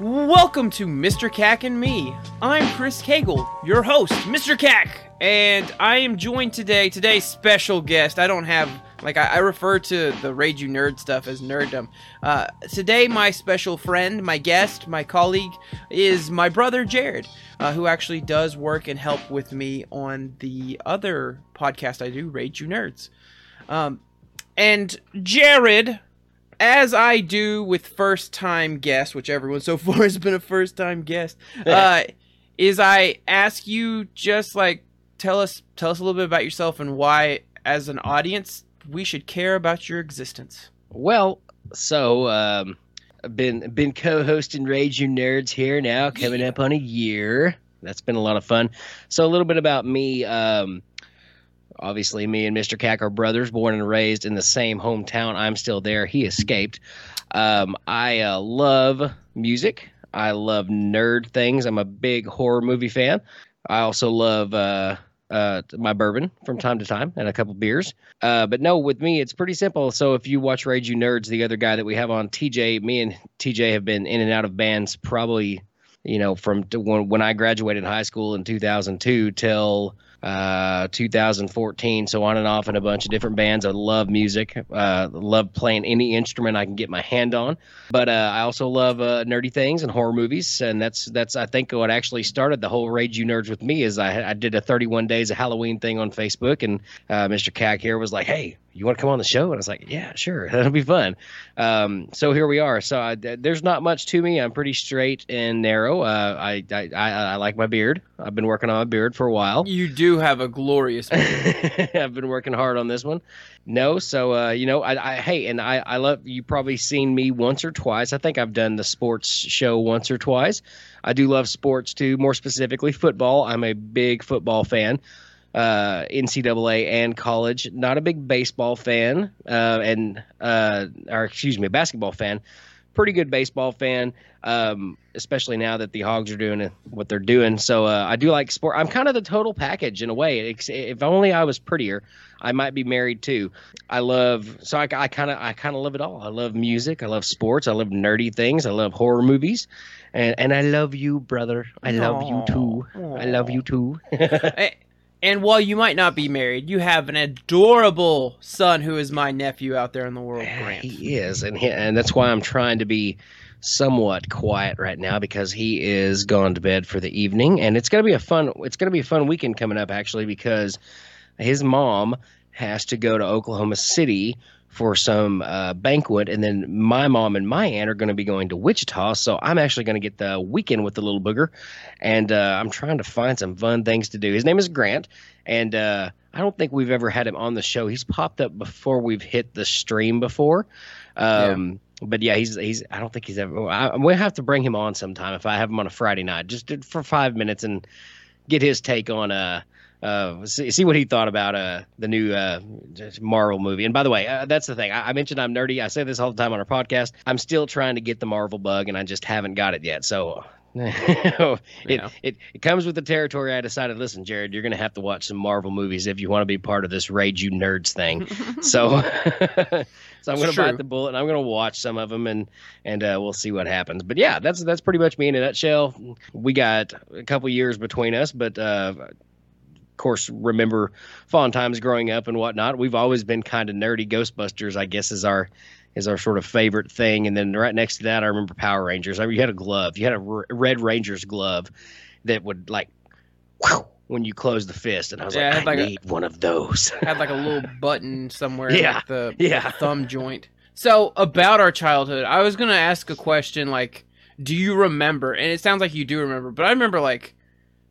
Welcome to Mr. CAC and Me. I'm Chris Cagle, your host, Mr. CAC, and I am joined today, today's special guest. I don't have, like, I, I refer to the Rage You Nerd stuff as nerddom. Uh, today, my special friend, my guest, my colleague, is my brother Jared, uh, who actually does work and help with me on the other podcast I do, Rage You Nerds. Um, and Jared, as I do with first time guests, which everyone so far has been a first time guest, uh, is I ask you just like tell us tell us a little bit about yourself and why, as an audience, we should care about your existence. Well, so um, been been co-hosting Rage You Nerds here now, coming up on a year. That's been a lot of fun. So a little bit about me. Um, obviously, me and Mr. CAC are brothers, born and raised in the same hometown. I'm still there. He escaped. Um, I uh, love music. I love nerd things. I'm a big horror movie fan. I also love uh, uh, my bourbon from time to time and a couple beers. Uh, but no, with me, it's pretty simple. So if you watch Rage You Nerds, the other guy that we have on, TJ, me and TJ have been in and out of bands probably, you know, from when, when I graduated high school in 2002 till uh, 2014. So on and off in a bunch of different bands. I love music. Uh, love playing any instrument I can get my hand on. But uh, I also love uh, nerdy things and horror movies. And that's that's I think what actually started the whole Rage You Nerds with me is I, I did a 31 days of Halloween thing on Facebook, and uh, Mr. CAC here was like, "Hey, you want to come on the show?" And I was like, "Yeah, sure, that'll be fun." Um, so here we are. So I, there's not much to me. I'm pretty straight and narrow. Uh, I, I I I like my beard. I've been working on my beard for a while. You do have a glorious. I've been working hard on this one. No, so uh, you know, I, I hey, and I, I love you. Probably seen me once or twice. I think I've done the sports show once or twice. I do love sports too. More specifically, football. I'm a big football fan. Uh, NCAA and college. Not a big baseball fan, uh, and uh, or excuse me, a basketball fan. Pretty good baseball fan, um, especially now that the Hogs are doing what they're doing. So uh, I do like sport. I'm kind of the total package in a way. If only I was prettier, I might be married too. I love so I kind of I kind of love it all. I love music. I love sports. I love nerdy things. I love horror movies, and and I love you, brother. I love you too. I love you too. And while you might not be married, you have an adorable son who is my nephew out there in the world, Grant. He is, and he, and that's why I'm trying to be somewhat quiet right now because he is gone to bed for the evening, and it's gonna be a fun. It's gonna be a fun weekend coming up actually because his mom has to go to Oklahoma City for some uh, banquet, and then my mom and my aunt are going to be going to Wichita. So I'm actually going to get the weekend with the little booger, and uh, I'm trying to find some fun things to do. His name is Grant, and uh, I don't think we've ever had him on the show. He's popped up before we've hit the stream before. Um, But yeah, he's he's. I don't think he's ever. I, gonna have to bring him on sometime if I have him on a Friday night, just for five minutes and get his take on uh uh, see, see what he thought about uh, the new uh, Marvel movie. And by the way, uh, that's the thing. I, I mentioned I'm nerdy. I say this all the time on our podcast. I'm still trying to get the Marvel bug, and I just haven't got it yet. So. it, Yeah. it it comes with the territory. I decided, listen, Jared, you're going to have to watch some Marvel movies if you want to be part of this Rage You Nerds thing. so, so I'm going to bite the bullet and I'm going to watch some of them and and uh, we'll see what happens. But yeah, that's that's pretty much me in a nutshell. We got a couple years between us, but uh, course, remember fond times growing up and whatnot. We've always been kind of nerdy. Ghostbusters, I guess, is our is our sort of favorite thing. And then right next to that, I remember Power Rangers. I mean, you had a glove. You had a r- Red Ranger's glove that would like whew, when you close the fist, and I was Yeah, like, I like a- need one of those. had like a little button somewhere, Yeah, like the yeah. thumb joint. So about our childhood, I was gonna ask a question like, do you remember? And it sounds like you do remember, but I remember like,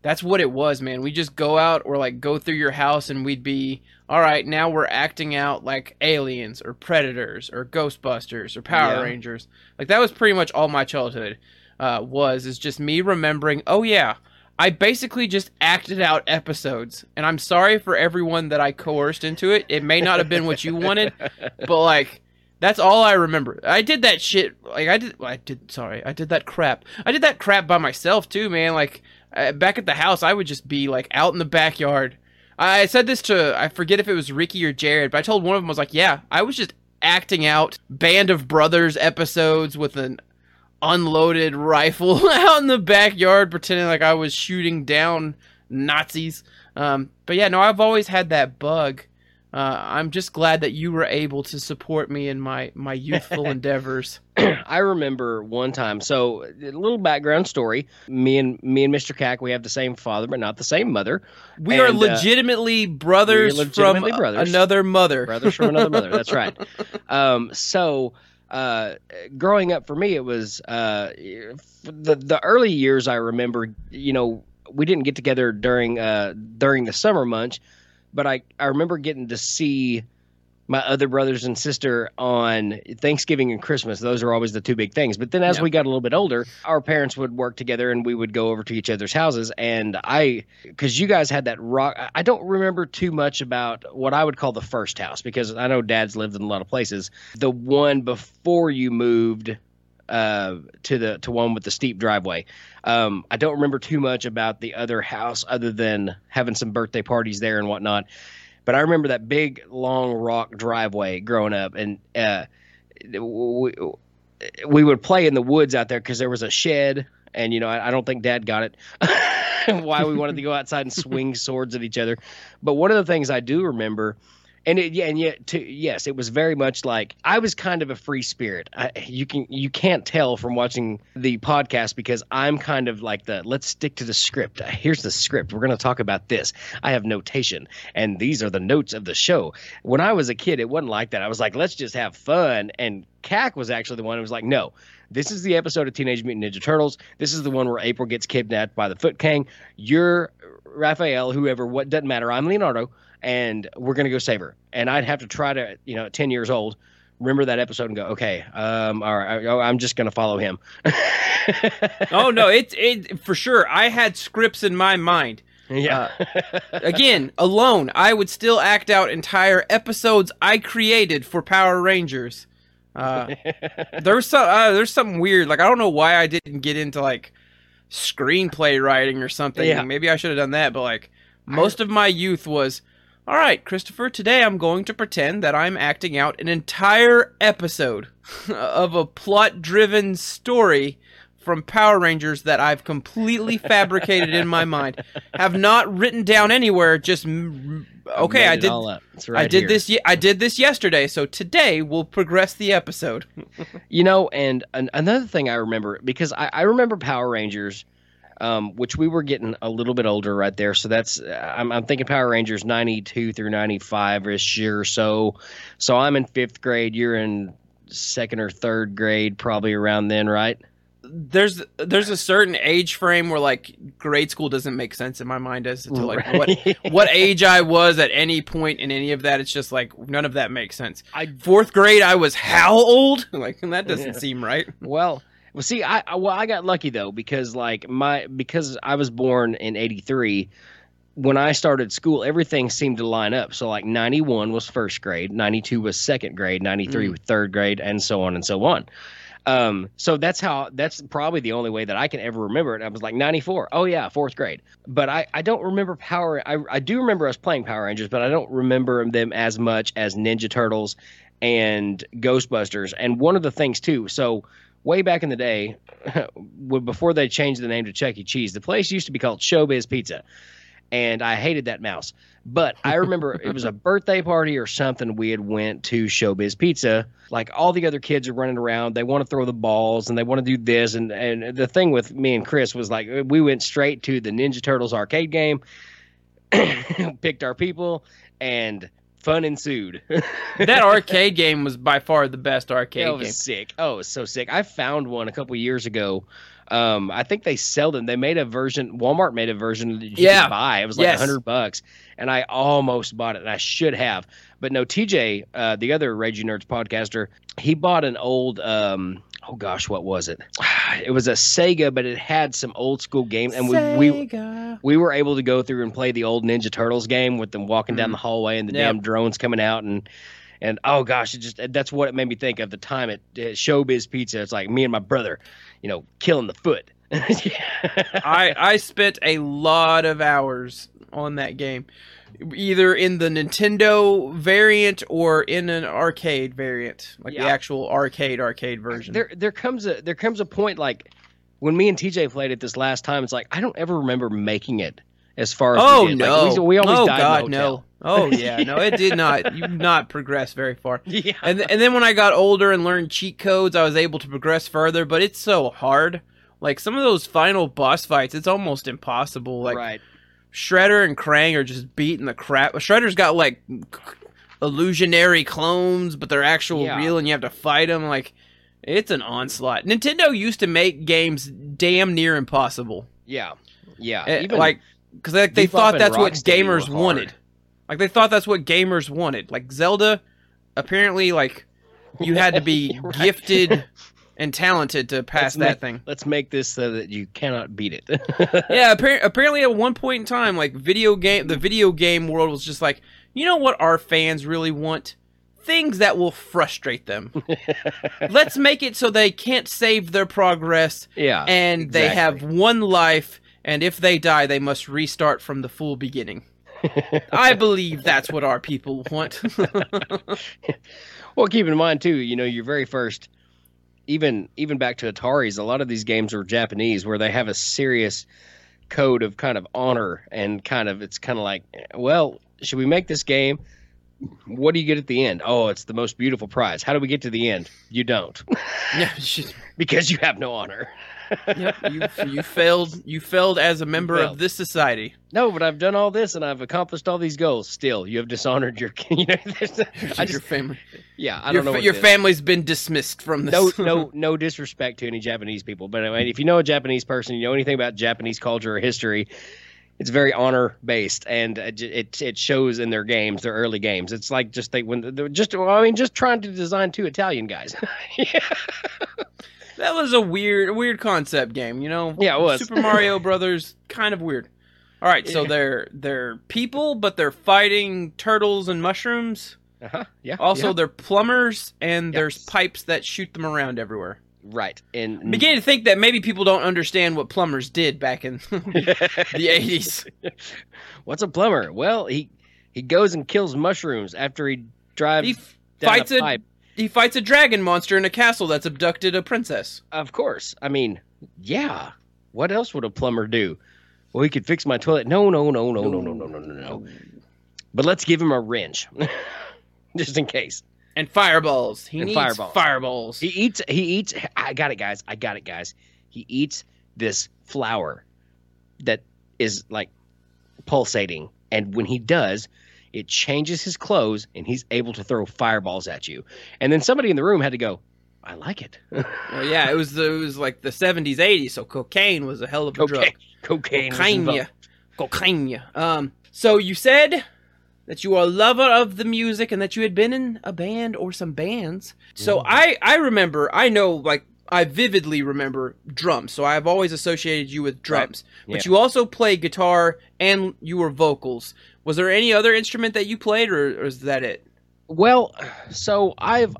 that's what it was, man. We just go out or like go through your house, and we'd be all right. Now we're acting out like aliens or predators or Ghostbusters or Power Yeah. Rangers. Like that was pretty much all my childhood uh, was. Is just me remembering. Oh yeah. I basically just acted out episodes, and I'm sorry for everyone that I coerced into it. It may not have been what you wanted, but like that's all I remember. I did that shit. Like I did. I did. Sorry, I did that crap. I did that crap by myself too, man. Like uh, back at the house, I would just be like out in the backyard. I said this to I forget if it was Ricky or Jared, but I told one of them I was like, yeah, I was just acting out Band of Brothers episodes with an unloaded rifle out in the backyard, pretending like I was shooting down Nazis. Um, but yeah, no, I've always had that bug. Uh, I'm just glad that you were able to support me in my my youthful endeavors. I remember one time. So, a little background story. Me and me and Mr. CAC, we have the same father, but not the same mother. We are And, uh, legitimately brothers legitimately from brothers. another mother. brothers from another mother. That's right. Um, so, uh, growing up for me, it was uh, the the early years. I remember, you know, we didn't get together during uh, during the summer months, but I I remember getting to see my other brothers and sister on Thanksgiving and Christmas. Those are always the two big things. But then as we got a little bit older, our parents would work together and we would go over to each other's houses. And I, because you guys had that rock, I don't remember too much about what I would call the first house because I know dad's lived in a lot of places. The one before you moved uh, to the to one with the steep driveway. Um, I don't remember too much about the other house other than having some birthday parties there and whatnot. But I remember that big long rock driveway growing up, and uh, we, we would play in the woods out there because there was a shed, and you know I, I don't think Dad got it. Why we wanted to go outside and swing swords at each other, but one of the things I do remember, and it, yeah, and yet yes, it was very much like I was kind of a free spirit. I, you can you can't tell from watching the podcast because I'm kind of like the let's stick to the script. Uh, here's the script. We're going to talk about this. I have notation, and these are the notes of the show. When I was a kid, it wasn't like that. I was like, let's just have fun. And Cac was actually the one who was like, no. This is the episode of Teenage Mutant Ninja Turtles. This is the one where April gets kidnapped by the Foot King. You're Raphael, whoever, what doesn't matter. I'm Leonardo, and we're gonna go save her. And I'd have to try to, you know, at 10 years old, remember that episode and go, okay, um, all right, I, I'm just gonna follow him. oh no, it's it for sure. I had scripts in my mind. yeah. Again, alone, I would still act out entire episodes I created for Power Rangers. Uh, there's some uh, there's something weird. Like I don't know why I didn't get into like screenplay writing or something. Yeah. Maybe I should have done that. But like most of my youth was, all right, Christopher. Today I'm going to pretend that I'm acting out an entire episode of a plot-driven story from Power Rangers that I've completely fabricated in my mind. Have not written down anywhere. Just okay. I did. It's I did here. this. I did this yesterday. So today we'll progress the episode. You know, and an, another thing I remember because I, I remember Power Rangers, um, which we were getting a little bit older right there. So that's I'm, I'm thinking Power Rangers ninety two through ninety five ish or so. So I'm in fifth grade. You're in second or third grade, probably around then, right? There's there's a certain age frame where like grade school doesn't make sense in my mind as to like what what age I was at any point in any of that. It's just like none of that makes sense. I Fourth grade, I was how old? Like that doesn't Yeah. seem right. Well, well, see, I I- well, I got lucky though because like my because I was born in '83. When I started school, everything seemed to line up. So like '91 was first grade, '92 was second grade, '93 Mm. was third grade, and so on and so on. Um, so that's how that's probably the only way that I can ever remember it. I was like 94. Oh yeah, fourth grade. But I, I don't remember Power I, I do remember us playing Power Rangers, but I don't remember them as much as Ninja Turtles and Ghostbusters. And one of the things too, so way back in the day, before they changed the name to Chuck E. Cheese, the place used to be called Showbiz Pizza. And I hated that mouse. But I remember it was a birthday party or something. We had went to Showbiz Pizza. Like all the other kids are running around. They want to throw the balls and they want to do this. And, and the thing with me and Chris was like we went straight to the Ninja Turtles arcade game, picked our people, and fun ensued. That arcade game was by far the best arcade it was game. sick. Oh, it was so sick. I found one a couple years ago. Um, I think they sell them. They made a version. Walmart made a version that you Yeah. could buy. It was like a Yes. hundred bucks, and I almost bought it. And I should have, but no. TJ, uh, the other Rage You Nerds podcaster, he bought an old. Um, oh gosh, what was it? It was a Sega, but it had some old school games, and we we we were able to go through and play the old Ninja Turtles game with them walking down Mm. the hallway and the Yep. damn drones coming out and and oh gosh, it just that's what it made me think of the time at, at Showbiz Pizza. It's like me and my brother, you know, killing the foot. I I spent a lot of hours on that game. Either in the Nintendo variant or in an arcade variant, like the actual arcade arcade version. There there comes a there comes a point like when me and TJ played it this last time. It's like I don't ever remember making it as far as oh we did. Like, no! we, we always oh died god, no! Oh yeah, no, it did not. You not progress very far. Yeah. And th- and then when I got older and learned cheat codes, I was able to progress further. But it's so hard. Like some of those final boss fights, it's almost impossible. Like right. Shredder and Krang are just beating the crap. Shredder's got like illusionary clones, but they're actual Yeah. real, and you have to fight them. Like it's an onslaught. Nintendo used to make games damn near impossible. Yeah. Yeah. Eh, Even like because like, they Bebop thought that's what gamers wanted. Like they thought that's what gamers wanted. Like Zelda, apparently, like you had to be gifted and talented to pass Let's that make- thing. let's make this so that you cannot beat it. Yeah, appar- apparently at one point in time, like video game, the video game world was just like, you know what our fans really want? Things that will frustrate them. Let's make it so they can't save their progress yeah. and they have one life, and if they die, they must restart from the full beginning. I believe that's what our people want. Well, keep in mind too, you know, your very first, even even back to Atari's, a lot of these games are Japanese, where they have a serious code of kind of honor and kind of it's kind of like, well, should we make this game? What do you get at the end? Oh, it's the most beautiful prize. How do we get to the end? You don't, because you have no honor. Yep, you, you failed. You failed as a member of this society. No, but I've done all this and I've accomplished all these goals. Still, you have dishonored your. You know, I your family, yeah, I your, don't know. what your is. family's been dismissed from this. no, no, no disrespect to any Japanese people, but I mean, if you know a Japanese person, you know anything about Japanese culture or history, it's very honor based, and it it, it shows in their games, their early games. It's like just they when they're just well, I mean, just trying to design two Italian guys. yeah. That was a weird, weird concept game. You know. Yeah, it was. Super Mario Brothers, kind of weird. All right, so Yeah. they're they're people, but they're fighting turtles and mushrooms. Uh-huh. Yeah. Also, yeah. they're plumbers, and there's pipes that shoot them around everywhere. right. And I'm beginning to think that maybe people don't understand what plumbers did back in the 80s. What's a plumber? Well, he he goes and kills mushrooms after he drives He down fights a a pipe. He fights a dragon monster in a castle that's abducted a princess. Of course. I mean, yeah. What else would a plumber do? Well, he could fix my toilet. No, no, no, no, no, no, no, no, no, no. But let's give him a wrench, just in case. And fireballs. He And needs fireballs. fireballs. He eats. He eats. I got it, guys. I got it, guys. He eats this flower that is like pulsating, and when he does, it changes his clothes, and he's able to throw fireballs at you. And then somebody in the room had to go. I like it. Well, yeah, it was the, it was like the 70s, 80s, so cocaine was a hell of a drug. Cocaine. Cocaine. Cocaine. Um, so you said that you are a lover of the music and that you had been in a band or some bands. So Mhm. I I remember, I know like I vividly remember drums. So I've always associated you with drums. But Yeah. you also play guitar and you were vocals. Was there any other instrument that you played or, or is that it? Well, so I've,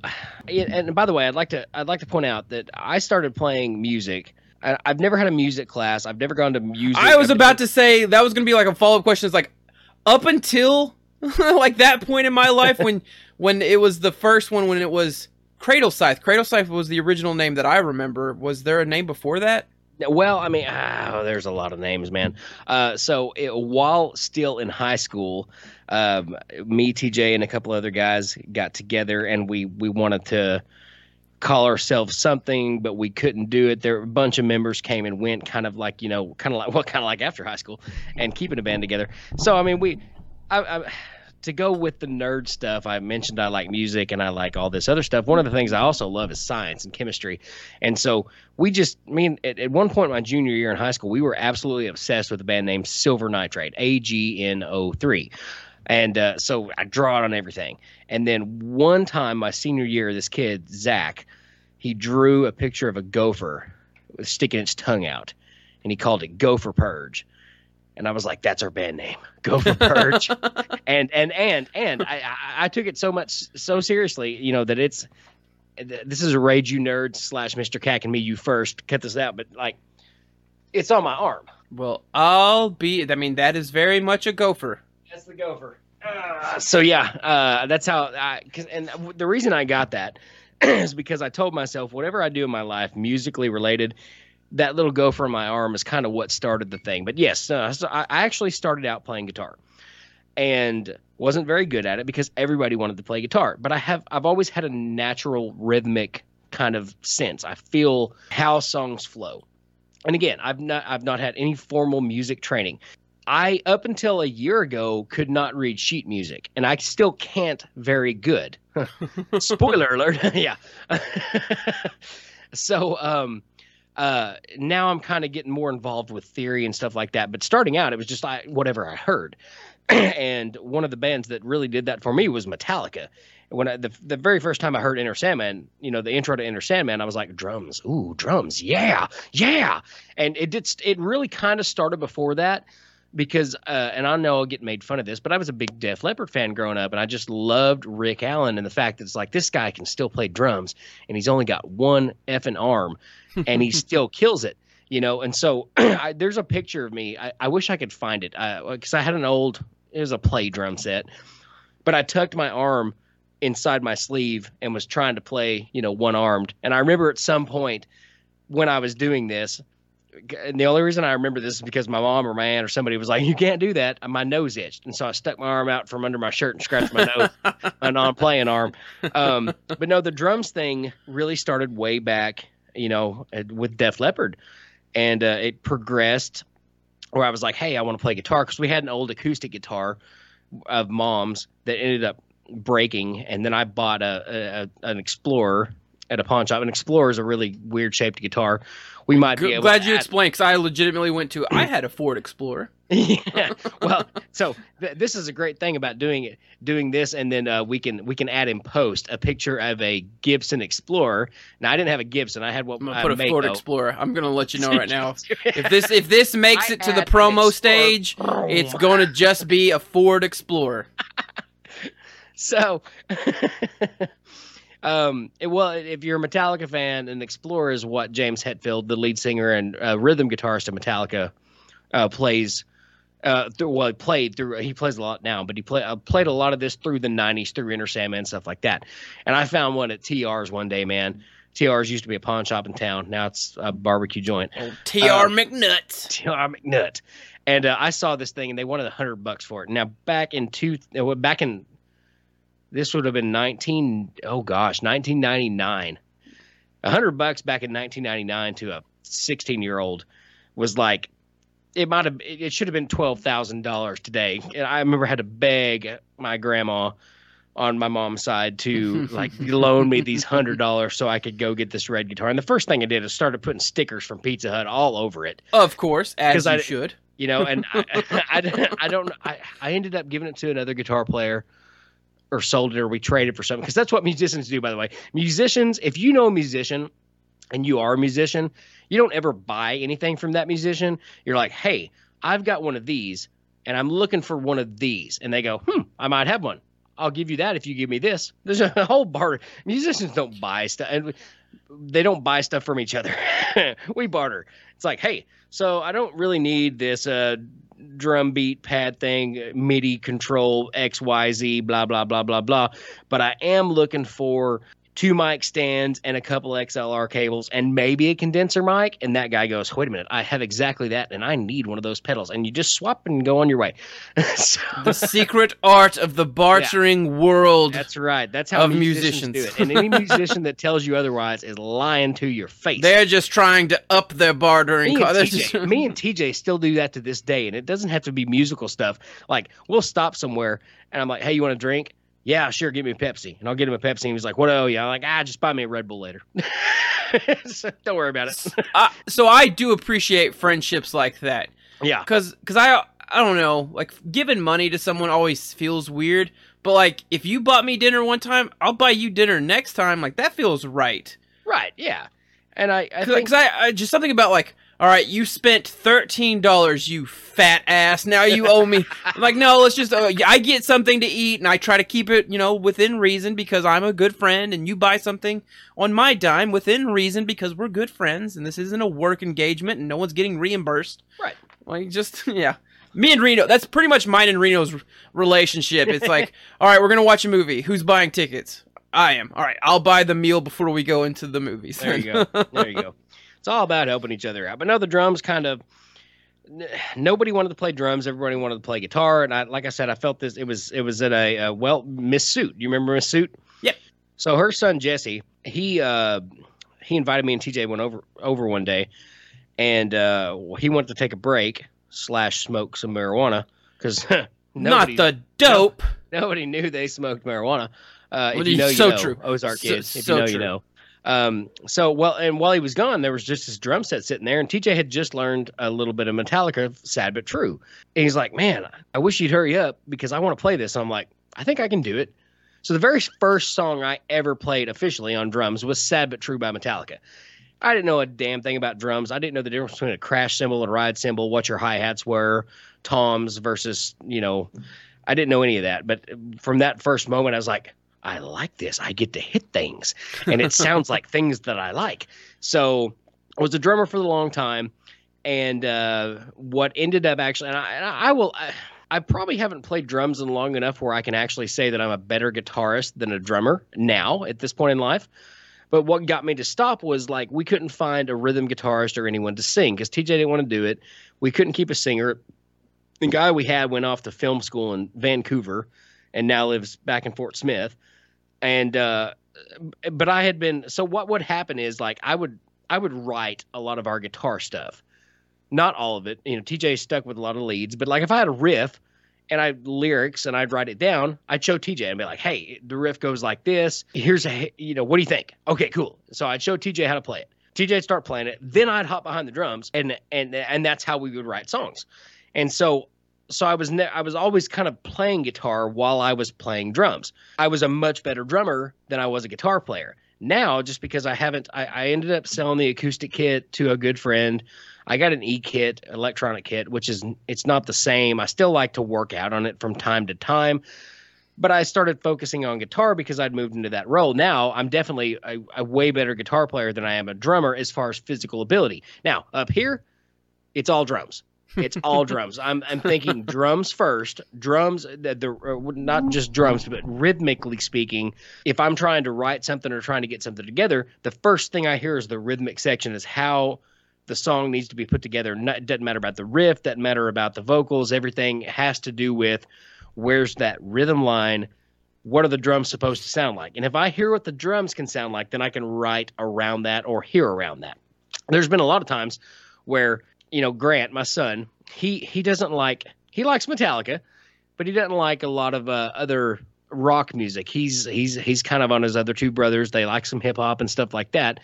and by the way, I'd like to I'd like to point out that I started playing music. I, I've never had a music class. I've never gone to music. I was I've about to say that was going to be like a follow up question. It's like up until like that point in my life when when it was the first one when it was Cradle Scythe. Cradle Scythe was the original name that I remember. Was there a name before that? Well, I mean, ah, there's a lot of names, man. Uh, so it, while still in high school, um, me, TJ, and a couple other guys got together, and we we wanted to call ourselves something, but we couldn't do it. There, a bunch of members came and went, kind of like you know, kind of like well, kind of like after high school, and keeping a band together. So I mean, we, I, I, to go with the nerd stuff, I mentioned I like music and I like all this other stuff. One of the things I also love is science and chemistry, and so we just, I mean, at, at one point in my junior year in high school, we were absolutely obsessed with a band named Silver Nitrate, A G N O three. And uh, so I draw it on everything. And then one time, my senior year, this kid, Zach, he drew a picture of a gopher sticking its tongue out, and he called it Gopher Purge. And I was like, "That's our band name, Gopher Purge." and and and and I, I I took it so much so seriously, you know, that it's this is a rage you nerd slash Mr. CAC and me. You first cut this out, but like, it's on my arm. Well, I'll be. I mean, that is very much a gopher. That's the gopher. Uh, so yeah, uh, that's how. I, cause, and the reason I got that is because I told myself whatever I do in my life, musically related, that little gopher in my arm is kind of what started the thing. But yes, uh, so I, I actually started out playing guitar, and wasn't very good at it because everybody wanted to play guitar. But I have I've always had a natural rhythmic kind of sense. I feel how songs flow. And again, I've not I've not had any formal music training. I up until a year ago could not read sheet music, and I still can't very good. Spoiler alert! yeah. so um, uh, now I'm kind of getting more involved with theory and stuff like that. But starting out, it was just like whatever I heard. and one of the bands that really did that for me was Metallica. When I, the the very first time I heard Enter Sandman, you know, the intro to Enter Sandman, I was like, drums, ooh, drums, yeah, yeah. And it did. It really kind of started before that because, uh, and I know I'll get made fun of this, but I was a big Def Leppard fan growing up, and I just loved Rick Allen and the fact that it's like this guy can still play drums, and he's only got one effing arm, and he still kills it you know? And so I, there's a picture of me I, I, wish i could find it because I, I, had an old it was a play drum set but i tucked my arm inside my sleeve and was trying to play you know one armed and i remember at some point when i was doing this and the only reason I remember this is because my mom or my aunt or somebody was like, "You can't do that." My nose itched, and so I stuck my arm out from under my shirt and scratched my nose, my non-playing arm. Um, but no, the drums thing really started way back, you know, with Def Leppard and uh, it progressed where I was like, hey, I want to play guitar because we had an old acoustic guitar of mom's that ended up breaking, and then I bought a, a an Explorer at a pawn shop. An Explorer is a really weird shaped guitar. We might G- be glad you add... explained because I legitimately went to. I had a Ford Explorer. yeah. Well, so th- this is a great thing about doing it, doing this, and then uh, we can we can add in post a picture of a Gibson Explorer. Now I didn't have a Gibson. I had what I'm gonna put a Ford Explorer. I'm gonna let you know right now. if this if this makes it to the promo stage, it's gonna just be a Ford Explorer. so. Um, it, well, if you're a Metallica fan, an Explorer is what James Hetfield, the lead singer and uh, rhythm guitarist of Metallica, uh, plays. Uh, through, well, he played through. He plays a lot now, but he play, uh, played a lot of this through the '90s, through Enter Sandman and stuff like that. And I found one at TR's one day, man. TR's used to be a pawn shop in town. Now it's a barbecue joint. Oh, TR uh, McNuts. TR McNut. And uh, I saw this thing, and they wanted a hundred bucks for it. Now back in two, uh, back in this would have been 19 oh gosh 1999 100 bucks back in 1999 to a 16 year old was like it might have it should have been $12,000 today and I remember I had to beg my grandma on my mom's side to like loan me these hundred dollars so I could go get this red guitar. And the first thing I did is started putting stickers from Pizza Hut all over it. Of course, as you I, should. You know, and I, I, I, don't. I, I ended up giving it to another guitar player or sold it or we traded for something because that's what musicians do by the way. Musicians if you know a musician and you are a musician you don't ever buy anything from that musician. You're like hey i've got one of these and i'm looking for one of these. And they go hmm i might have one. I'll give you that if you give me this. There's a whole barter musicians don't buy stuff. And they don't buy stuff from each other we barter it's like hey so i don't really need this uh drum beat pad thing, MIDI control XYZ, blah, blah, blah, blah, blah. But I am looking for two mic stands and a couple XLR cables and maybe a condenser mic. And that guy goes, wait a minute, I have exactly that and I need one of those pedals. And you just swap and go on your way. so, the secret art of the bartering yeah, world. That's right. That's how musicians, musicians, do it. And any musician that tells you otherwise is lying to your face. They're just trying to up their bartering. Me, and, TJ, just... me and TJ still do that to this day. And it doesn't have to be musical stuff. Like we'll stop somewhere and I'm like, hey, you want a drink? Yeah, sure, give me a Pepsi. And I'll get him a Pepsi. And he's like, what? Oh, yeah. I'm like, ah, just buy me a Red Bull later. so, don't worry about it. uh, so I do appreciate friendships like that. Yeah. Because cause I, I don't know, like giving money to someone always feels weird. But like, if you bought me dinner one time, I'll buy you dinner next time. Like, that feels right. Right. Yeah. And I, I Cause, think. Cause I, I just something about like, all right, you spent thirteen dollars, you fat ass. Now you owe me. I'm like, no, let's just. Uh, I get something to eat, and I try to keep it, you know, within reason because I'm a good friend, and you buy something on my dime within reason because we're good friends, and this isn't a work engagement, and no one's getting reimbursed. Right. Like, just yeah. Me and Reno, that's pretty much mine and Reno's relationship. It's like, all right, we're gonna watch a movie. Who's buying tickets? I am. All right, I'll buy the meal before we go into the movies. There you go. There you go. It's all about helping each other out. But no, the drums kind of nobody wanted to play drums. Everybody wanted to play guitar. And I, like I said, I felt this. It was it was at a, a well Miss Suit. You remember Miss Suit? Yep. So her son Jesse, he uh, he invited me and TJ went over over one day, and uh, he wanted to take a break slash smoke some marijuana because Not the dope. nobody knew they smoked marijuana. Uh, if you know, you so know. true. Ozark So- kids. If so you know, true. you know. Um, so well, and while he was gone, there was just this drum set sitting there, and TJ had just learned a little bit of Metallica, "Sad but True." And he's like, "Man, I wish you'd hurry up because I want to play this." And I'm like, "I think I can do it." So the very first song I ever played officially on drums was "Sad but True" by Metallica. I didn't know a damn thing about drums. I didn't know the difference between a crash cymbal and a ride cymbal, what your hi hats were, toms versus you know, I didn't know any of that. But from that first moment, I was like, I like this. I get to hit things, and it sounds like things that I like. So I was a drummer for a long time, and uh, what ended up actually, and I, and I will. I, I probably haven't played drums in long enough where I can actually say that I'm a better guitarist than a drummer now at this point in life. But what got me to stop was like we couldn't find a rhythm guitarist or anyone to sing because TJ didn't want to do it. We couldn't keep a singer. The guy we had went off to film school in Vancouver and now lives back in Fort Smith. And uh, but I had been so what would happen is like I would I would write a lot of our guitar stuff. Not all of it. You know, TJ stuck with a lot of leads, but like if I had a riff and I lyrics and I'd write it down, I'd show TJ and be like, "Hey, the riff goes like this. Here's a you know, what do you think?" Okay, cool. So I'd show TJ how to play it. TJ'd start playing it, then I'd hop behind the drums, and and and that's how we would write songs. And so so I was ne- I was always kind of playing guitar while I was playing drums. I was a much better drummer than I was a guitar player. Now, just because I haven't, I, I ended up selling the acoustic kit to a good friend. I got an e kit, electronic kit, which is it's not the same. I still like to work out on it from time to time, but I started focusing on guitar because I'd moved into that role. Now I'm definitely a, a way better guitar player than I am a drummer as far as physical ability. Now up here, it's all drums. It's all drums. I'm I'm thinking drums first. Drums, the, the uh, not just drums, but rhythmically speaking. If I'm trying to write something or trying to get something together, the first thing I hear is the rhythmic section. Is how the song needs to be put together. It doesn't matter about the riff. Doesn't matter about the vocals. Everything has to do with where's that rhythm line. What are the drums supposed to sound like? And if I hear what the drums can sound like, then I can write around that or hear around that. There's been a lot of times where you know Grant, my son, he he doesn't like he likes Metallica, but he doesn't like a lot of uh, other rock music. He's he's he's kind of on his other two brothers. They like some hip hop and stuff like that.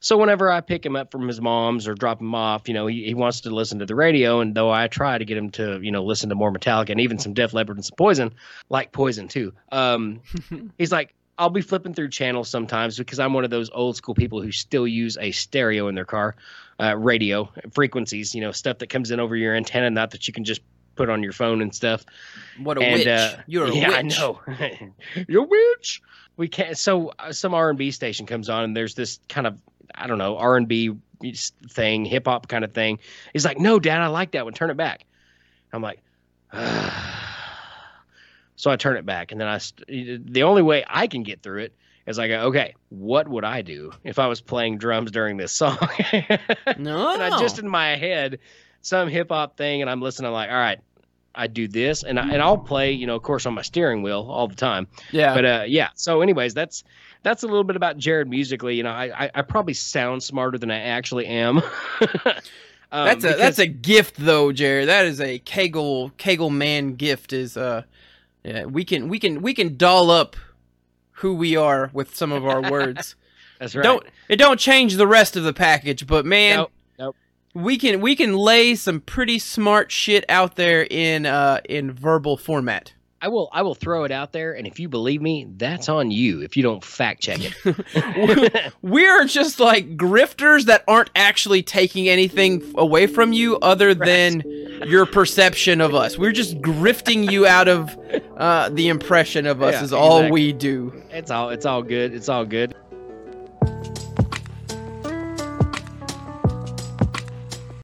So whenever I pick him up from his mom's or drop him off, you know, he, he wants to listen to the radio. And though I try to get him to, you know, listen to more Metallica and even some Def Leppard and some Poison, like Poison too. Um, he's like, I'll be flipping through channels sometimes because I'm one of those old school people who still use a stereo in their car, uh, radio frequencies, you know, stuff that comes in over your antenna, not that you can just put on your phone and stuff. What a and witch! uh, You're a yeah, witch. I know. You're a witch. We can't. So uh, some R and B station comes on, and there's this kind of I don't know R and B thing, hip hop kind of thing. He's like, "No, Dad, I like that one. Turn it back." I'm like, so I turn it back, and then I. St- the only way I can get through it is I go, "Okay, what would I do if I was playing drums during this song?" No, and I just in my head some hip hop thing, and I'm listening. like, all right, I do this, and I, and I'll play, you know, of course, on my steering wheel all the time. yeah. But uh, yeah. So, anyways, that's that's a little bit about Jared musically. You know, I I, I probably sound smarter than I actually am. um, that's a because- that's a gift though, Jared. That is a Cagle Cagle man gift. Is uh, yeah, we can we can we can doll up who we are with some of our words. that's right. Don't it don't change the rest of the package, but man, Nope, nope. we can we can lay some pretty smart shit out there in uh in verbal format. I will I will throw it out there, and if you believe me, that's on you. If you don't fact check it. We're just like grifters that aren't actually taking anything away from you other than your perception of us. We're just grifting you out of uh, the impression of us Yeah, is all exactly. we do. it's all it's all good. It's all good.